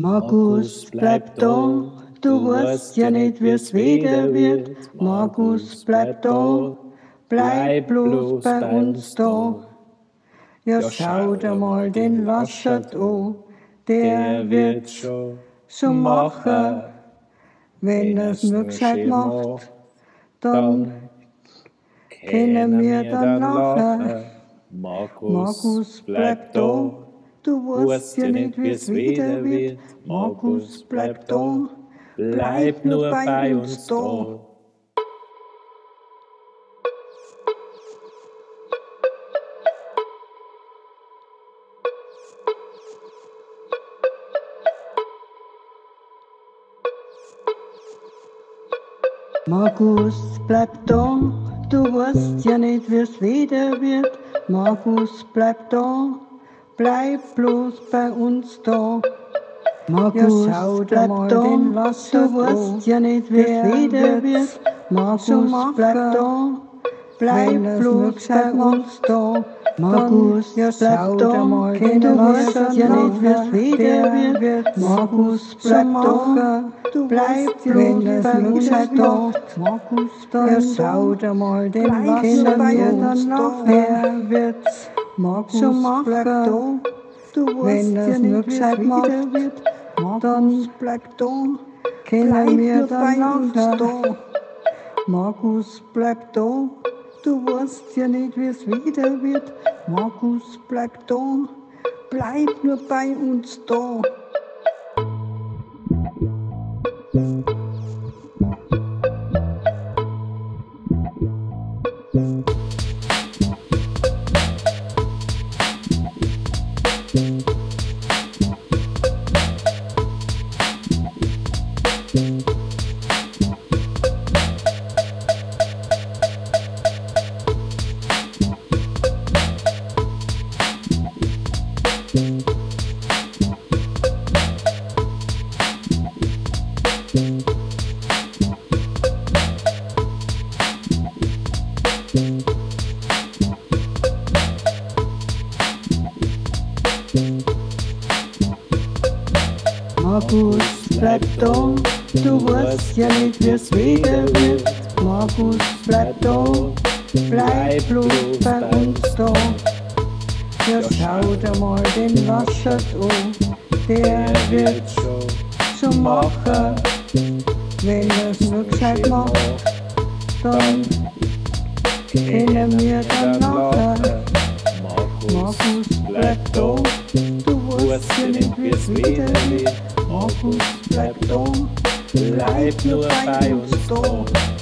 Markus, bleib da, du weißt ja nicht, wie's wieder wird. Markus, bleib da, bleib bloß bei uns da. Ja, schau dir mal den Laschert an, der wird schon so machen, wenn er's nur gescheit macht, dann können wir dann lachen. Markus, bleib da, du weißt ja nicht, wie's wieder wird. Markus, bleib da, bleib nur bei uns da. Markus, bleib da, du weißt ja nicht, wie's wieder wird. Markus, bleib da, bleib bloß bei uns da. Markus, ja, schau bleib mal da, den Wasser du weißt ja nicht, wie's wieder wird. Markus, bleib da, bleib bloß bei uns da. Markus, ja, bleib da, mal du weißt ja nicht, wie's wieder wird. Markus, bleib da, du bleibst es bei uns da. Markus, ja, schau dir mal den Wasser bei uns nachher wird's. Markus, so bleib da, du wenn es nur gescheit macht, wird. Dann bleib da, können wir dann da. Markus, bleib da, du weißt ja nicht, wie's wieder wird. Markus, bleib da, bleib nur bei uns da. Markus, bleib da, du weißt ja nicht, wie's wieder wird. Markus, bleib da, bleib bloß bei uns da. Ja, schau dir mal den Laschert an, der wird schon machen, wenn er's nur gescheit macht, dann können wir dann nachher. Markus, bleib da, du weißt ja nicht, wie's wieder wird. Markus, bleib da, bleib nur bei uns da.